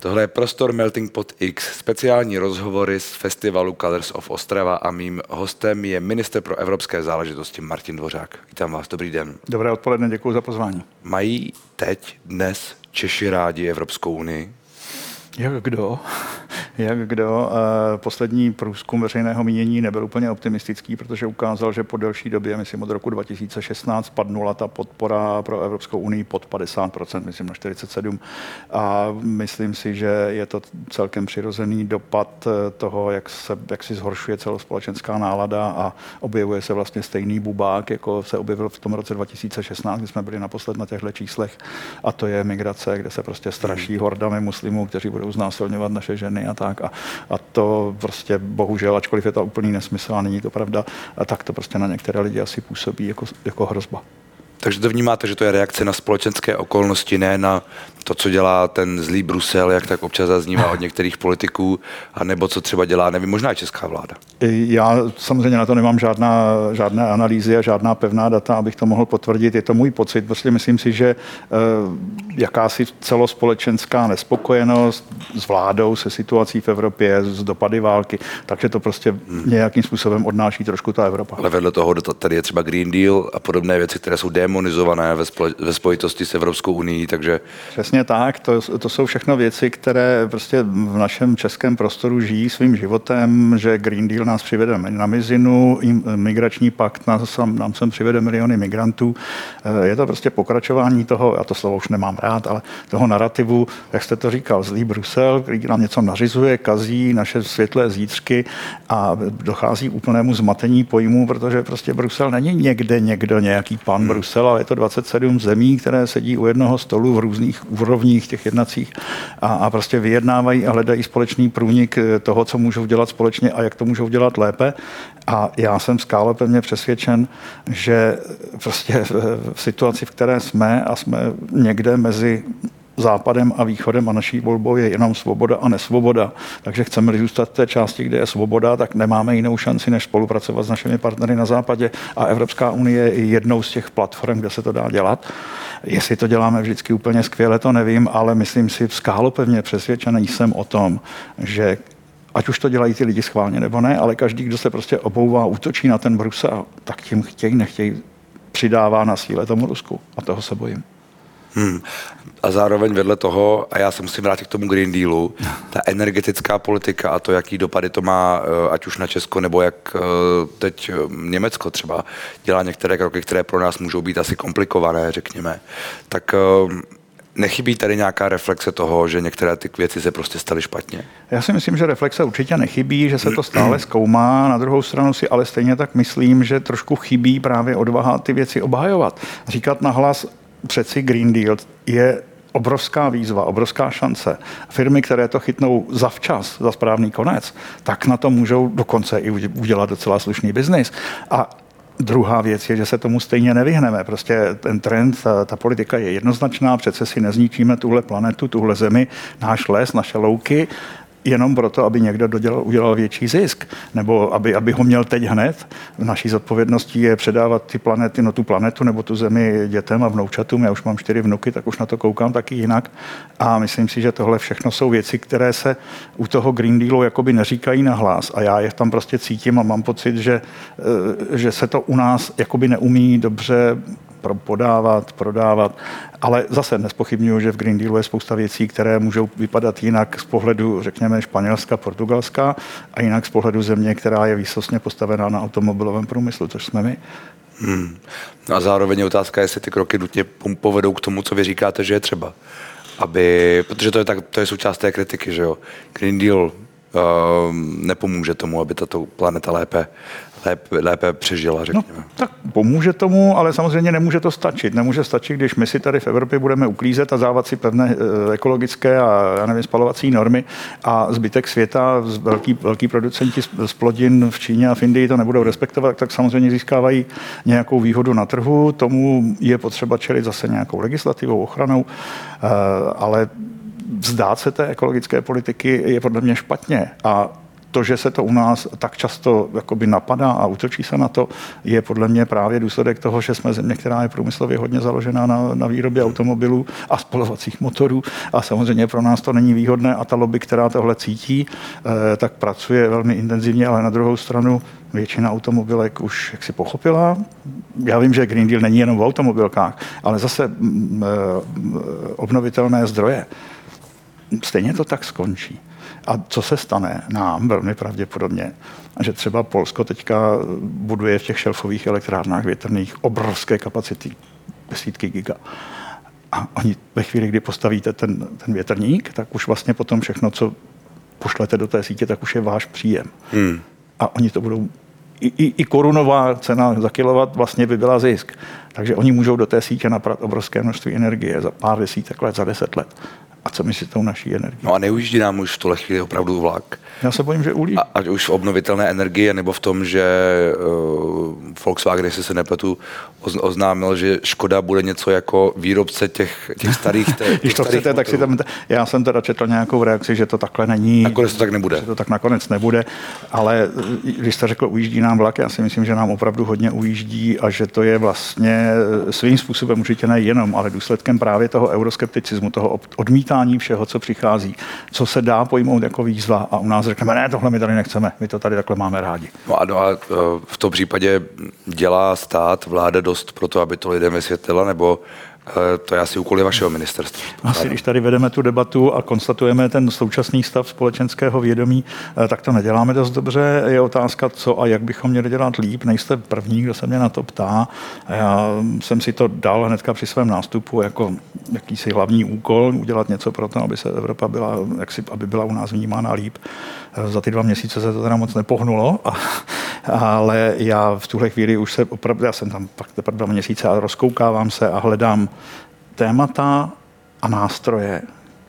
Tohle je Prostor Melting Pot X, speciální rozhovory z festivalu Colors of Ostrava a mým hostem je minister pro evropské záležitosti Martin Dvořák. Vítám vás, dobrý den. Dobré odpoledne, děkuji za pozvání. Mají teď, dnes Češi rádi Evropskou unii? Jak kdo? Jak kdo? Eh, poslední průzkum veřejného mínění nebyl úplně optimistický, protože ukázal, že po delší době, myslím od roku 2016, padnula ta podpora pro Evropskou unii pod 50%, myslím na 47%. A myslím si, že je to celkem přirozený dopad eh, toho, jak, se, jak si zhoršuje celospolečenská nálada a objevuje se vlastně stejný bubák, jako se objevil v tom roce 2016, kdy jsme byli naposled na těchto číslech. A to je migrace, kde se prostě straší hordami muslimů, kteří budou znásilňovat naše ženy a tak. A, a to prostě bohužel, ačkoliv je to úplný nesmysl a není to pravda, a tak to prostě na některé lidi asi působí jako, jako hrozba. Takže to vnímáte, že to je reakce na společenské okolnosti, ne na to, co dělá ten zlý Brusel, jak tak občas zaznívá od některých politiků, a nebo co třeba dělá, nevím, možná i česká vláda. Já samozřejmě na to nemám žádná, žádné analýzy a žádná pevná data, abych to mohl potvrdit. Je to můj pocit. Prostě myslím si, že uh, jakási celospolečenská nespokojenost s vládou, se situací v Evropě, z dopady války, takže to prostě hmm. nějakým způsobem odnáší trošku ta Evropa. Ale vedle toho tady je třeba Green Deal a podobné věci, které jsou demonizované ve, spole, ve spojitosti s Evropskou unii, takže... Přesně tak, to, to jsou všechno věci, které prostě v našem českém prostoru žijí svým životem, že Green Deal nás přivede na mizinu, migrační pakt nás, nám sem přivede miliony migrantů. Eh, je to prostě pokračování toho, já to slovo už nemám rád, ale toho narrativu, jak jste to říkal, zlý Brusel, který nám něco nařizuje, kazí naše světlé zítřky a dochází úplnému zmatení pojmů, protože prostě Brusel není někde někdo, nějaký pan hmm. Brusel, ale je to 27 zemí, které sedí u jednoho stolu v různých úrovních těch jednacích a, a prostě vyjednávají a hledají společný průnik eh, toho, co můžou dělat společně a jak to můžou dělat lépe. A já jsem skále pevně přesvědčen, že prostě v situaci, v které jsme a jsme někde mezi západem a východem a naší volbou je jenom svoboda a nesvoboda. Takže chceme zůstat v té části, kde je svoboda, tak nemáme jinou šanci, než spolupracovat s našimi partnery na západě. A Evropská unie je jednou z těch platform, kde se to dá dělat. Jestli to děláme vždycky úplně skvěle, to nevím, ale myslím si, skálopevně přesvědčený jsem o tom, že ať už to dělají ty lidi schválně nebo ne, ale každý, kdo se prostě obouvá, útočí na ten Brusel, tak tím chtějí, nechtějí, přidává na síle tomu Rusku. A toho se bojím. Hmm. A zároveň vedle toho, a já se musím vrátit k tomu Green Dealu, ta energetická politika a to, jaký dopady to má, eh, ať už na Česko, nebo jak eh, teď eh, Německo třeba dělá některé kroky, které pro nás můžou být asi komplikované, řekněme, tak Nechybí tady nějaká reflexe toho, že některé ty věci se prostě staly špatně? Já si myslím, že reflexe určitě nechybí, že se to stále zkoumá. Na druhou stranu si ale stejně tak myslím, že trošku chybí právě odvaha ty věci obhajovat. Říkat nahlas, přeci Green Deal je obrovská výzva, obrovská šance. Firmy, které to chytnou zavčas, za správný konec, tak na to můžou dokonce i udělat docela slušný biznis. A Druhá věc je, že se tomu stejně nevyhneme. Prostě ten trend, ta, ta politika je jednoznačná, přece si nezničíme tuhle planetu, tuhle zemi, náš les, naše louky jenom proto, aby někdo dodělal, udělal větší zisk, nebo aby, aby ho měl teď hned. Naší zodpovědností je předávat ty planety, no tu planetu nebo tu zemi dětem a vnoučatům. Já už mám čtyři vnuky, tak už na to koukám taky jinak. A myslím si, že tohle všechno jsou věci, které se u toho Green Dealu jakoby neříkají na hlas. A já je tam prostě cítím a mám pocit, že, eh, že se to u nás jakoby neumí dobře podávat, prodávat. Ale zase nespochybnuju, že v Green Dealu je spousta věcí, které můžou vypadat jinak z pohledu, řekněme, Španělska, Portugalska a jinak z pohledu země, která je výsostně postavená na automobilovém průmyslu, což jsme my. Hmm. No a zároveň je otázka, jestli ty kroky nutně povedou k tomu, co vy říkáte, že je třeba. Aby, protože to je, tak, to je součást té kritiky, že jo. Green Deal uh, nepomůže tomu, aby tato planeta lépe lépe, lépe přežila, no, řekněme. No, tak pomůže tomu, ale samozřejmě nemůže to stačit. Nemůže stačit, když my si tady v Evropě budeme uklízet a závat si pevné eh, ekologické a já nevím, spalovací normy a zbytek světa, velký, velký producenti z plodin v Číně a v Indii to nebudou respektovat, tak samozřejmě získávají nějakou výhodu na trhu. Tomu je potřeba čelit zase nějakou legislativou, ochranou, eh, ale vzdát se té ekologické politiky je podle mě špatně. A to, že se to u nás tak často jakoby napadá a útočí se na to, je podle mě právě důsledek toho, že jsme země, která je průmyslově hodně založená na, na výrobě automobilů a spolovacích motorů a samozřejmě pro nás to není výhodné a ta lobby, která tohle cítí, eh, tak pracuje velmi intenzivně, ale na druhou stranu většina automobilek už jak si pochopila. Já vím, že Green Deal není jenom v automobilkách, ale zase mm, eh, obnovitelné zdroje. Stejně to tak skončí. A co se stane nám velmi pravděpodobně, že třeba Polsko teďka buduje v těch šelfových elektrárnách větrných obrovské kapacity, desítky giga. A oni ve chvíli, kdy postavíte ten, ten větrník, tak už vlastně potom všechno, co pošlete do té sítě, tak už je váš příjem. Hmm. A oni to budou i, i, i korunová cena za kilowatt vlastně by byla zisk. Takže oni můžou do té sítě naprat obrovské množství energie za pár desítek let, za deset let. A co myslíte tou naší energii? No a neujíždí nám už v tuhle chvíli opravdu vlak. Já se bojím, že ulí. A, ať už v obnovitelné energie, nebo v tom, že uh, Volkswagen, jestli se nepletu, oznámil, že Škoda bude něco jako výrobce těch, těch starých těch Když to starých chcete, tak si tam, já jsem teda četl nějakou reakci, že to takhle není. Nakonec to tak nebude. Že to tak nakonec nebude, ale když jste řekl, ujíždí nám vlak, já si myslím, že nám opravdu hodně ujíždí a že to je vlastně svým způsobem určitě nejenom, ale důsledkem právě toho euroskepticismu, toho odmítání všeho, co přichází, co se dá pojmout jako výzva a u nás řekneme, ne, tohle my tady nechceme, my to tady takhle máme rádi. No a, no a v tom případě dělá stát, vláda dost pro to, aby to lidem vysvětlila, nebo to je asi úkoly vašeho ministerstva. Asi když tady vedeme tu debatu a konstatujeme ten současný stav společenského vědomí, eh, tak to neděláme dost dobře. Je otázka, co a jak bychom měli dělat líp. Nejste první, kdo se mě na to ptá. Já jsem si to dal hnedka při svém nástupu jako jakýsi hlavní úkol, udělat něco pro to, aby se Evropa byla, jak si, aby byla u nás vnímána líp. Eh, za ty dva měsíce se to teda moc nepohnulo, a, ale já v tuhle chvíli už se opravdu, já jsem tam pak teprve dva měsíce a rozkoukávám se a hledám témata a nástroje,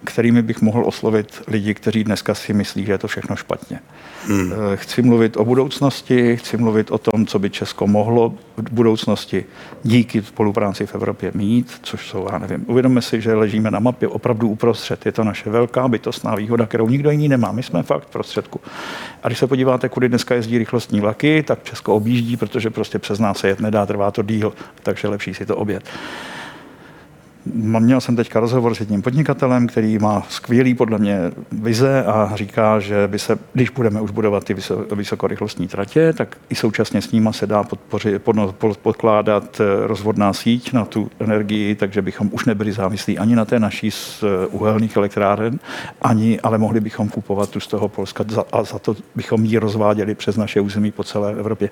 kterými bych mohl oslovit lidi, kteří dneska si myslí, že je to všechno špatně. Hmm. Eh, chci mluvit o budoucnosti, chci mluvit o tom, co by Česko mohlo v budoucnosti díky spolupráci v Evropě mít, což jsou, já nevím, uvědomme si, že ležíme na mapě opravdu uprostřed. Je to naše velká bytostná výhoda, kterou nikdo jiný nemá. My jsme fakt v prostředku. A když se podíváte, kudy dneska jezdí rychlostní vlaky, tak Česko objíždí, protože prostě přes nás se jet nedá, trvá to díl, takže lepší si to obět. Měl jsem teďka rozhovor s jedním podnikatelem, který má skvělý podle mě vize a říká, že by se, když budeme už budovat ty vysokorychlostní tratě, tak i současně s nima se dá podpořit, pod, pod, podkládat eh, rozvodná síť na tu energii, takže bychom už nebyli závislí ani na té naší z eh, uhelných elektráren, ani, ale mohli bychom kupovat tu z toho Polska a za to bychom ji rozváděli přes naše území po celé Evropě.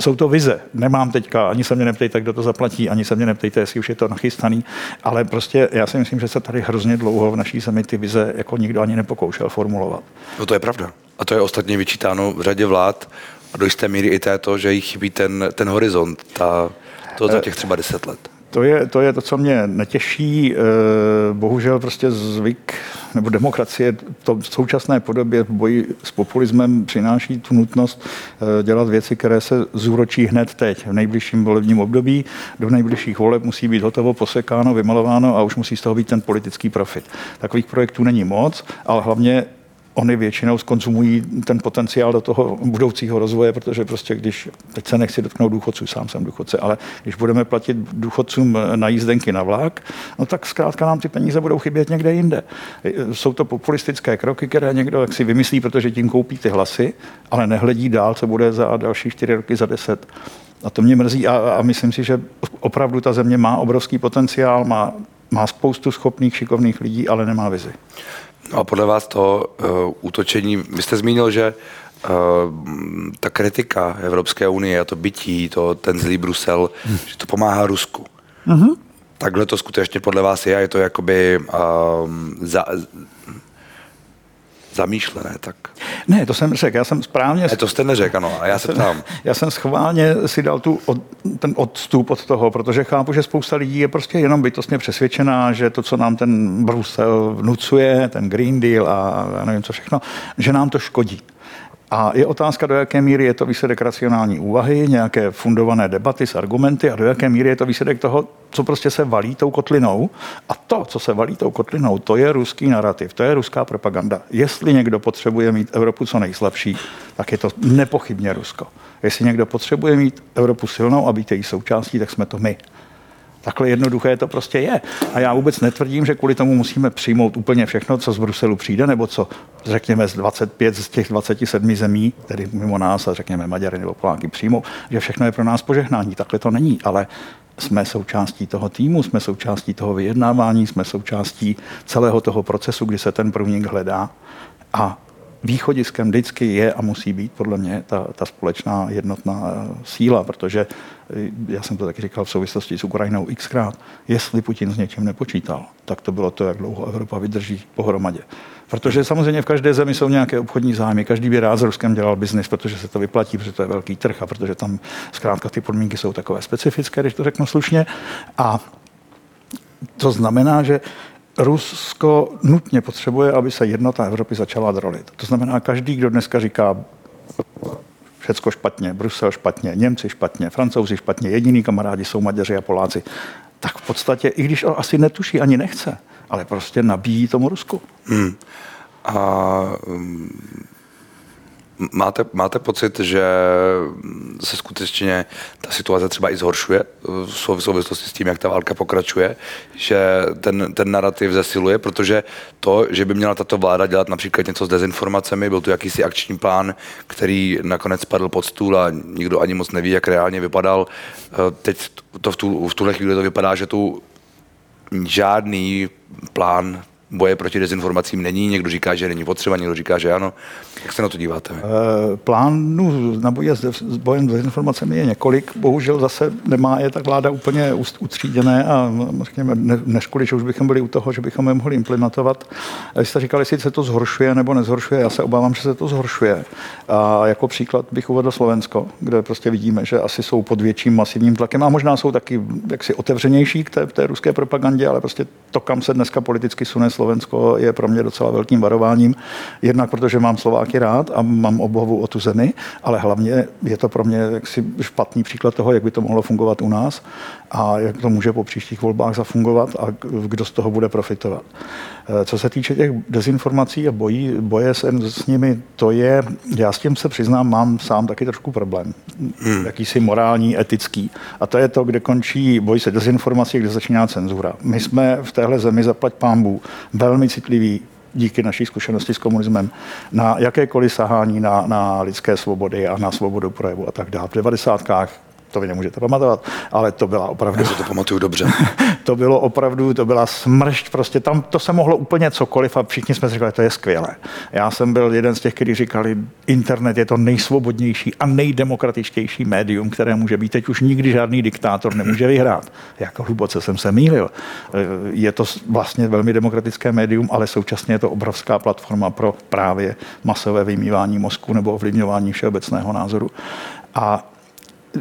Jsou to vize. Nemám teďka, ani se mě neptejte, kdo to zaplatí, ani se mě neptejte, jestli už je to nachystaný, ale prostě já si myslím, že se tady hrozně dlouho v naší zemi ty vize jako nikdo ani nepokoušel formulovat. No to je pravda. A to je ostatně vyčítáno v řadě vlád a do jisté míry i této, že jí chybí ten, ten horizont, ta, to za těch třeba deset let. To je, to je to, co mě netěší. Eh, bohužel prostě zvyk nebo demokracie to v současné podobě v boji s populismem přináší tu nutnost eh, dělat věci, které se zúročí hned teď, v nejbližším volebním období. Do nejbližších voleb musí být hotovo, posekáno, vymalováno a už musí z toho být ten politický profit. Takových projektů není moc, ale hlavně oni většinou skonzumují ten potenciál do toho budoucího rozvoje, protože prostě když, teď se nechci dotknout důchodců, sám jsem důchodce, ale když budeme platit důchodcům na jízdenky na vlak, no tak zkrátka nám ty peníze budou chybět někde jinde. Jsou to populistické kroky, které někdo jak si vymyslí, protože tím koupí ty hlasy, ale nehledí dál, co bude za další čtyři roky, za deset. A to mě mrzí a, a myslím si, že opravdu ta země má obrovský potenciál, má, má spoustu schopných, šikovných lidí, ale nemá vizi. No a podle vás to uh, útočení, vy jste zmínil, že uh, ta kritika Evropské unie a to bytí, to, ten zlý Brusel, hmm. že to pomáhá Rusku. Uh-huh. Takhle to skutečně podle vás je a je to jakoby uh, za, zamýšlené, tak. Ne, to jsem řekl, já jsem správně... Ne, to jste neřekl, ano, a já se ptám. Já jsem schválně si dal tu, od, ten odstup od toho, protože chápu, že spousta lidí je prostě jenom bytostně přesvědčená, že to, co nám ten Brusel vnucuje, ten Green Deal a já nevím co všechno, že nám to škodí. A je otázka, do jaké míry je to výsledek racionální úvahy, nějaké fundované debaty s argumenty a do jaké míry je to výsledek toho, co prostě se valí tou kotlinou. A to, co se valí tou kotlinou, to je ruský narrativ, to je ruská propaganda. Jestli někdo potřebuje mít Evropu co nejslabší, tak je to nepochybně Rusko. Jestli někdo potřebuje mít Evropu silnou a být její součástí, tak jsme to my. Takhle jednoduché to prostě je. A já vůbec netvrdím, že kvůli tomu musíme přijmout úplně všechno, co z Bruselu přijde, nebo co řekněme z 25 z těch 27 zemí, tedy mimo nás a řekněme Maďary nebo Poláky přijmou, že všechno je pro nás požehnání. Takhle to není, ale jsme součástí toho týmu, jsme součástí toho vyjednávání, jsme součástí celého toho procesu, kdy se ten průnik hledá. A východiskem vždycky je a musí být podle mě ta, ta společná jednotná eh, síla, protože eh, já jsem to taky říkal v souvislosti s Ukrajinou xkrát, jestli Putin s něčím nepočítal, tak to bylo to, jak dlouho Evropa vydrží pohromadě. Protože samozřejmě v každé zemi jsou nějaké obchodní zájmy, každý by rád s Ruskem dělal biznis, protože se to vyplatí, protože to je velký trh a protože tam zkrátka ty podmínky jsou takové specifické, když to řeknu slušně. A to znamená, že Rusko nutně potřebuje, aby se jednota Evropy začala drolit. To znamená, každý, kdo dneska říká všecko špatně, Brusel špatně, Němci špatně, Francouzi špatně, jediný kamarádi jsou Maďaři a Poláci, tak v podstatě, i když asi netuší, ani nechce, ale prostě nabíjí tomu Rusku. Hmm. A um, Máte, máte pocit, že se skutečně ta situace třeba i zhoršuje v souvislosti s tím, jak ta válka pokračuje, že ten, ten narrativ zesiluje, protože to, že by měla tato vláda dělat například něco s dezinformacemi, byl tu jakýsi akční plán, který nakonec padl pod stůl a nikdo ani moc neví, jak reálně vypadal. Teď to v, tu, v tuhle chvíli to vypadá, že tu žádný plán boje proti dezinformacím není, někdo říká, že není potřeba, někdo říká, že ano. Jak se na to díváte? Eh, plánů na boje s bojem s dezinformacemi je několik. Bohužel zase nemá je tak vláda úplně utříděné a řekněme, než kvůli, že už bychom byli u toho, že bychom je mohli implementovat. Vy jste říkali, jestli se to zhoršuje nebo nezhoršuje. Já se obávám, že se to zhoršuje. A jako příklad bych uvedl Slovensko, kde prostě vidíme, že asi jsou pod větším masivním tlakem a možná jsou taky jaksi otevřenější k té, té ruské propagandě, ale prostě to, kam se dneska politicky sune Slovensko, je pro mě docela velkým varováním. Jednak protože mám Slováky rád a mám obavu o tu zemi, ale hlavně je to pro mě jaksi špatný příklad toho, jak by to mohlo fungovat u nás a jak to může po příštích volbách zafungovat a kdo z toho bude profitovat. Eh, co se týče těch dezinformací a bojí, boje se s nimi, to je, já s tím se přiznám, mám sám taky trošku problém. Hmm. Jakýsi morální, etický. A to je to, kde končí boj se dezinformací, kde začíná cenzura. My jsme v téhle zemi zaplať pámbu velmi citliví díky naší zkušenosti s komunismem na jakékoliv sahání na, na lidské svobody a na svobodu projevu a tak dále. V 90 to vy nemůžete pamatovat, ale to byla opravdu... Já to pamatuju dobře. to bylo opravdu, to byla smršť, prostě tam to se mohlo úplně cokoliv a všichni jsme říkali, to je skvělé. Já jsem byl jeden z těch, kteří říkali, internet je to nejsvobodnější a nejdemokratičtější médium, které může být. Teď už nikdy žádný diktátor nemůže vyhrát. Jako hluboce jsem se mýlil. Je to vlastně velmi demokratické médium, ale současně je to obrovská platforma pro právě masové vymývání mozku nebo ovlivňování všeobecného názoru. A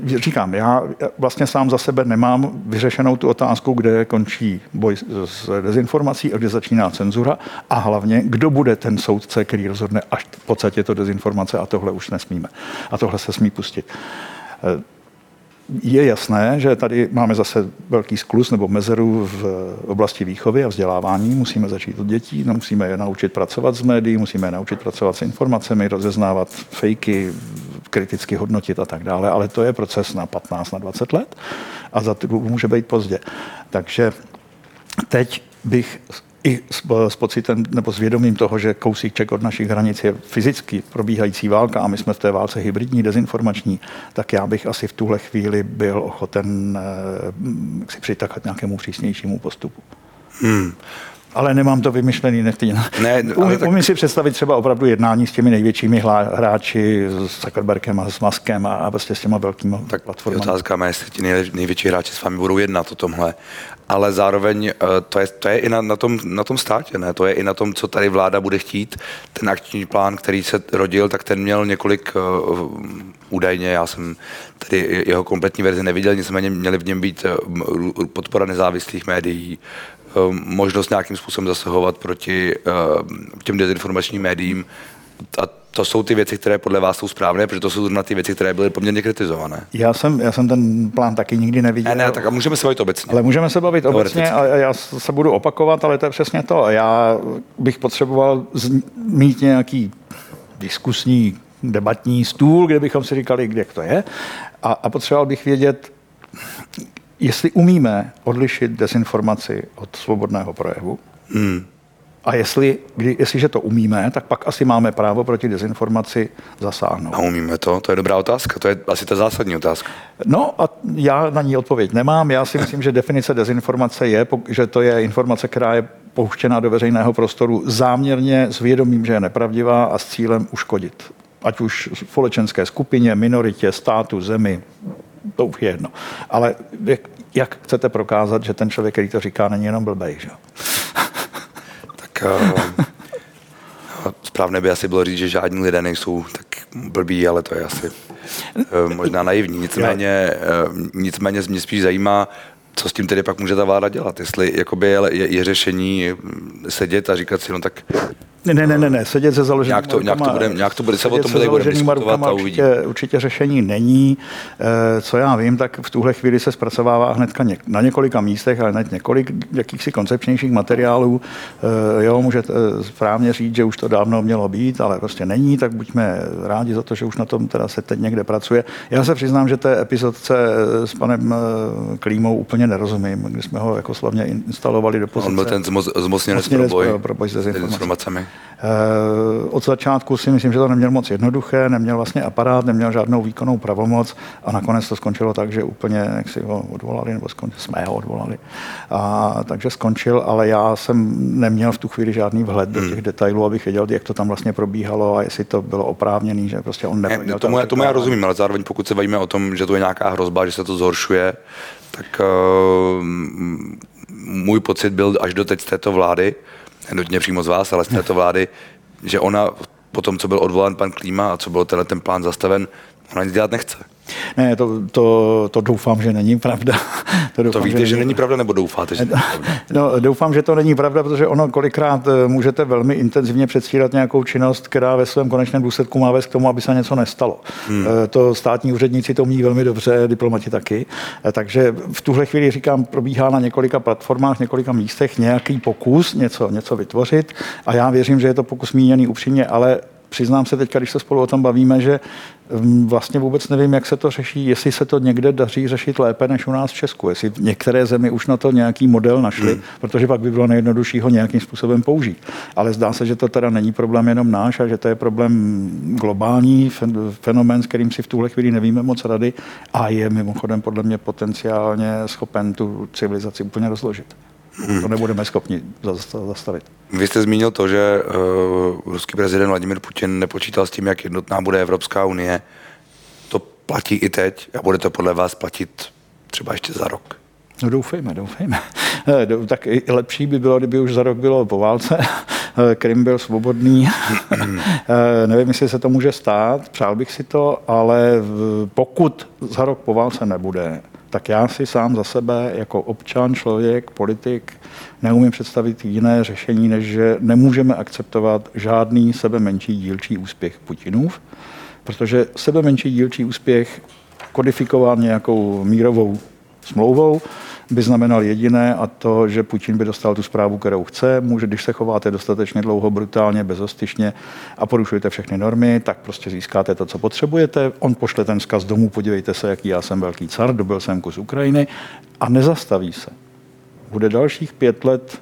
říkám, já vlastně sám za sebe nemám vyřešenou tu otázku, kde končí boj s dezinformací a kde začíná cenzura a hlavně, kdo bude ten soudce, který rozhodne, až v podstatě to dezinformace a tohle už nesmíme. A tohle se smí pustit je jasné, že tady máme zase velký sklus nebo mezeru v oblasti výchovy a vzdělávání. Musíme začít od dětí, no musíme je naučit pracovat s médií, musíme je naučit pracovat s informacemi, rozeznávat fejky, kriticky hodnotit a tak dále, ale to je proces na 15, na 20 let a za to může být pozdě. Takže teď bych i s, s pocitem nebo s vědomím toho, že kousíček od našich hranic je fyzicky probíhající válka a my jsme v té válce hybridní, dezinformační, tak já bych asi v tuhle chvíli byl ochoten eh, si přitakat nějakému přísnějšímu postupu. Hmm ale nemám to vymyšlený. Nechtěl. Ne, umím, tak... umím si představit třeba opravdu jednání s těmi největšími hráči, s Zuckerbergem a s Maskem a, a prostě s těma velkými tak platformami. Otázka má, jestli ti největší hráči s vámi budou jednat o tomhle. Ale zároveň eh, to je, to je i na, na, tom, na tom státě, ne? to je i na tom, co tady vláda bude chtít. Ten akční plán, který se rodil, tak ten měl několik uh, údajně, já jsem tedy jeho kompletní verzi neviděl, nicméně měly v něm být podpora nezávislých médií, možnost nějakým způsobem zasahovat proti uh, těm dezinformačním médiím. A to jsou ty věci, které podle vás jsou správné, protože to jsou na ty věci, které byly poměrně kritizované. Já jsem, já jsem ten plán taky nikdy neviděl. Ne, ne, tak a můžeme se bavit obecně. Ale můžeme se bavit obecně a já se budu opakovat, ale to je přesně to. Já bych potřeboval mít nějaký diskusní debatní stůl, kde bychom si říkali, kde to je. A, a potřeboval bych vědět, jestli umíme odlišit dezinformaci od svobodného projevu. Hmm. A jestli, kdy, jestliže to umíme, tak pak asi máme právo proti dezinformaci zasáhnout. A umíme to? To je dobrá otázka. To je asi ta zásadní otázka. No a já na ní odpověď nemám. Já si myslím, že definice dezinformace je, že to je informace, která je pouštěna do veřejného prostoru záměrně s vědomím, že je nepravdivá a s cílem uškodit. Ať už společenské skupině, minoritě, státu, zemi, to už je jedno. Ale jak, jak chcete prokázat, že ten člověk, který to říká, není jenom blbej, že? tak uh, správné by asi bylo říct, že žádní lidé nejsou tak blbí, ale to je asi uh, možná naivní. Nicméně, uh, nicméně mě spíš zajímá, co s tím tedy pak může ta vláda dělat? Jestli jakoby je, je, je řešení sedět a říkat si, no tak ne, ne, ne, ne, sedět se založenými nějak to, nějak to bude, nějak to bude, se o tom bude budeme diskutovat a určitě, určitě řešení není. Eh, co já vím, tak v tuhle chvíli se zpracovává hnedka něk, na několika místech, ale hned několik jakýchsi koncepčnějších materiálů. Eh, jo, můžete eh, správně říct, že už to dávno mělo být, ale prostě není, tak buďme rádi za to, že už na tom teda se teď někde pracuje. Já se přiznám, že té epizodce s panem Klímou úplně nerozumím, kdy jsme ho jako slavně instalovali do pozice. On byl ten zmocněnec pro boj, pro boj s dezinformacemi. Eh, od začátku si myslím, že to neměl moc jednoduché, neměl vlastně aparát, neměl žádnou výkonnou pravomoc a nakonec to skončilo tak, že úplně jak si ho odvolali, nebo skončil, jsme ho odvolali. A, takže skončil, ale já jsem neměl v tu chvíli žádný vhled do hmm. těch detailů, abych věděl, jak to tam vlastně probíhalo a jestli to bylo oprávněné, že prostě on neměl. Ne, tomu, já, tomu já rozumím, ale zároveň pokud se bavíme o tom, že to je nějaká hrozba, že se to zhoršuje, tak uh, můj pocit byl až do teď z této vlády, nutně přímo z vás, ale z této vlády, že ona po tom, co byl odvolán pan Klíma a co byl tenhle ten plán zastaven, ona nic dělat nechce. Ne, to, to, to doufám, že není pravda. To, doufám, to víte, že, že není pravda, nebo doufáte, že není pravda? No, doufám, že to není pravda, protože ono kolikrát eh, můžete velmi intenzivně předstírat nějakou činnost, která ve svém konečném důsledku má vést k tomu, aby se něco nestalo. Hmm. Eh, to státní úředníci to umí velmi dobře, diplomati taky. Eh, takže v tuhle chvíli říkám, probíhá na několika platformách, několika místech nějaký pokus něco, něco vytvořit a já věřím, že je to pokus míněný upřímně, ale přiznám se teď, když se spolu o tom bavíme, že mm, vlastně vůbec nevím, jak se to řeší, jestli se to někde daří řešit lépe než u nás v Česku, jestli některé zemi už na to nějaký model našly, hmm. protože pak by bylo nejjednodušší ho nějakým způsobem použít. Ale zdá se, že to teda není problém jenom náš a že to je problém globální fenomén, s kterým si v tuhle chvíli nevíme moc rady a je mimochodem podle mě potenciálně schopen tu civilizaci úplně rozložit. To nebudeme schopni zastavit. Vy jste zmínil to, že uh, ruský prezident Vladimir Putin nepočítal s tím, jak jednotná bude Evropská unie. To platí i teď a bude to podle vás platit třeba ještě za rok. No doufejme, doufejme. Eh, tak i lepší by bylo, kdyby už za rok bylo po válce, eh, Krym byl svobodný. Nevím, jestli se to může stát, přál bych si to, ale pokud za rok po válce nebude, tak já si sám za sebe jako občan, člověk, politik neumím představit jiné řešení, než že nemůžeme akceptovat žádný sebe menší dílčí úspěch Putinův, protože sebe menší dílčí úspěch kodifikován nějakou mírovou smlouvou, by znamenal jediné a to, že Putin by dostal tu zprávu, kterou chce. Může, když se chováte dostatečně dlouho, brutálně, bezostyšně a porušujete všechny normy, tak prostě získáte to, co potřebujete. On pošle ten zkaz domů, podívejte se, jaký já jsem velký car, dobil jsem kus Ukrajiny a nezastaví se. Bude dalších pět let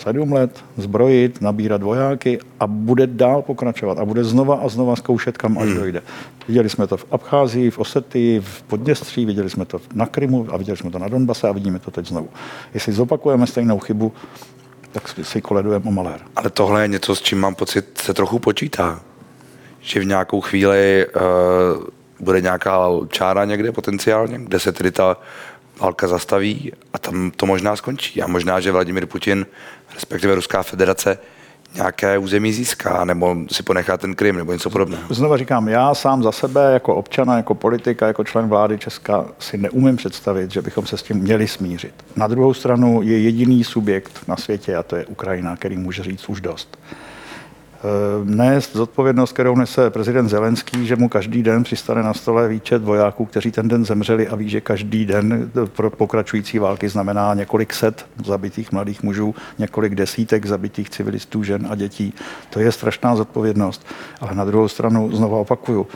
sedm let zbrojit, nabírat vojáky a bude dál pokračovat a bude znova a znova zkoušet, kam až hmm. dojde. Viděli jsme to v Abcházii, v Osetii, v Podněstří, viděli jsme to na Krymu a viděli jsme to na Donbase a vidíme to teď znovu. Jestli zopakujeme stejnou chybu, tak si koledujeme o malér. Ale tohle je něco, s čím mám pocit, se trochu počítá. Že v nějakou chvíli uh, bude nějaká čára někde potenciálně, kde se tedy ta válka zastaví a tam to možná skončí. A možná, že Vladimir Putin, respektive Ruská federace, nějaké území získá, nebo si ponechá ten Krym, nebo něco podobného. Znova říkám, já sám za sebe, jako občana, jako politika, jako člen vlády Česka, si neumím představit, že bychom se s tím měli smířit. Na druhou stranu je jediný subjekt na světě, a to je Ukrajina, který může říct už dost. Nést zodpovědnost, kterou nese prezident Zelenský, že mu každý den přistane na stole výčet vojáků, kteří ten den zemřeli a ví, že každý den pro pokračující války znamená několik set zabitých mladých mužů, několik desítek zabitých civilistů, žen a dětí. To je strašná zodpovědnost. Ale na druhou stranu, znovu opakuju,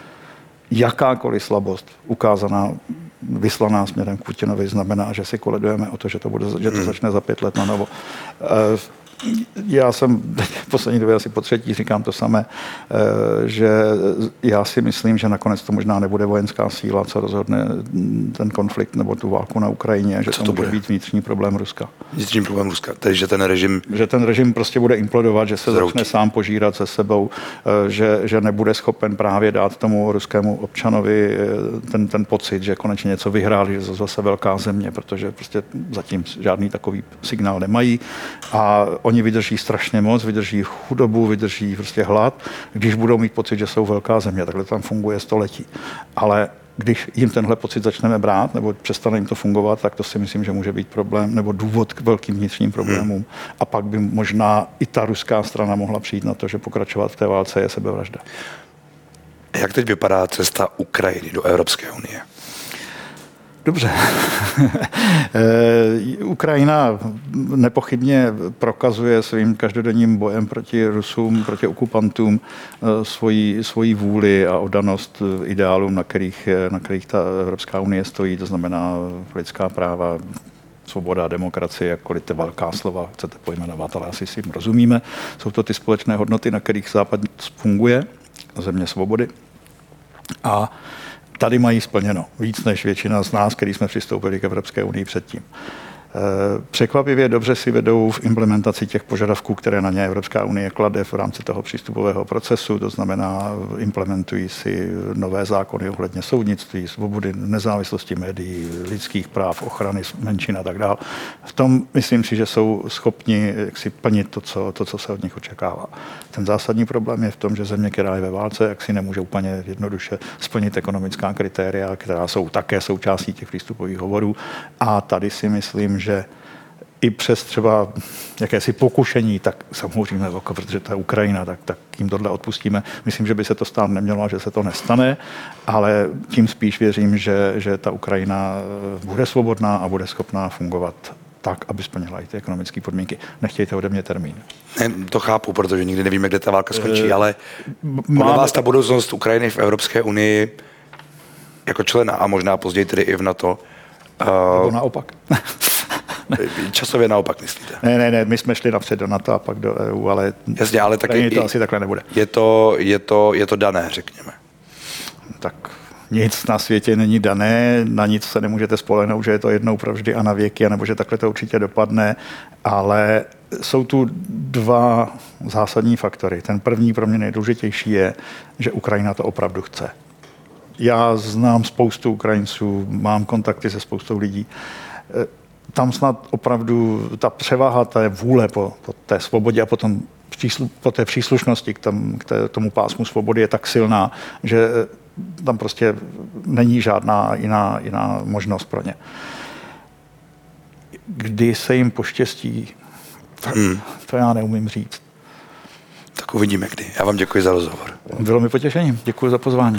jakákoliv slabost ukázaná, vyslaná směrem k Putinovi, znamená, že si koledujeme o to, že to, bude, že to hmm. začne za pět let na novo. Já jsem v poslední době asi po třetí říkám to samé, eh, že já si myslím, že nakonec to možná nebude vojenská síla, co rozhodne ten konflikt nebo tu válku na Ukrajině, že co to, to bude? být vnitřní problém Ruska. Vnitřní problém Ruska, takže ten režim... Že ten režim prostě bude implodovat, že se začne sám požírat se sebou, eh, že, že nebude schopen právě dát tomu ruskému občanovi eh, ten, ten pocit, že konečně něco vyhráli, že zase velká země, protože prostě zatím žádný takový signál nemají. A oni vydrží strašně moc, vydrží chudobu, vydrží prostě hlad, když budou mít pocit, že jsou velká země. Takhle tam funguje století. Ale když jim tenhle pocit začneme brát, nebo přestane jim to fungovat, tak to si myslím, že může být problém nebo důvod k velkým vnitřním problémům. A pak by možná i ta ruská strana mohla přijít na to, že pokračovat v té válce je sebevražda. Jak teď vypadá cesta Ukrajiny do Evropské unie? Dobře. Eh, Ukrajina nepochybně prokazuje svým každodenním bojem proti Rusům, proti okupantům eh, svoji, svoji vůli a odanost ideálům, na kterých, na kterých ta Evropská unie stojí, to znamená lidská práva, svoboda, demokracie, jakkoliv ty velká slova chcete pojmenovat, ale asi si jim rozumíme. Jsou to ty společné hodnoty, na kterých Západ funguje, země svobody. A tady mají splněno víc než většina z nás, který jsme přistoupili k Evropské unii předtím. Eh, překvapivě dobře si vedou v implementaci těch požadavků, které na ně Evropská unie klade v rámci toho přístupového procesu, to znamená implementují si nové zákony ohledně soudnictví, svobody, nezávislosti médií, lidských práv, ochrany menšin a tak dále. V tom myslím si, že jsou schopni si plnit to co, to, co se od nich očekává. Ten zásadní problém je v tom, že země, která je ve válce, jak si nemůže úplně jednoduše splnit ekonomická kritéria, která jsou také součástí těch přístupových hovorů. A tady si myslím, že i přes třeba jakési pokušení, tak samozřejmě, protože to je Ukrajina, tak, tak jim tohle odpustíme. Myslím, že by se to stát nemělo a že se to nestane, ale tím spíš věřím, že, že ta Ukrajina eh, bude svobodná a bude schopná fungovat tak, aby splnila i ty ekonomické podmínky. Nechtějte ode mě termín. Ne, to chápu, protože nikdy nevíme, kde ta válka skončí, e, ale podle vás ta budoucnost Ukrajiny v Evropské unii jako člena a možná později tedy i v NATO. Uh, Nebo naopak. Časově naopak myslíte? Ne, ne, ne, my jsme šli napřed do NATO a pak do EU, ale, Jasně, ale taky to asi takhle nebude. Je to, je, to, je to dané, řekněme. Tak nic na světě není dané, na nic se nemůžete spolehnout, že je to jednou provždy a na věky, anebo že takhle to určitě dopadne, ale jsou tu dva zásadní faktory. Ten první pro mě nejdůležitější je, že Ukrajina to opravdu chce. Já znám spoustu Ukrajinců, mám kontakty se spoustou lidí tam snad opravdu ta převaha té vůle po, po té svobodě a potom příslu, po té příslušnosti k, tom, k té, tomu pásmu svobody je tak silná, že tam prostě není žádná jiná, jiná možnost pro ně. Kdy se jim poštěstí, to, hmm. to já neumím říct. Tak uvidíme kdy. Já vám děkuji za rozhovor. Bylo mi potěšením. Děkuji za pozvání.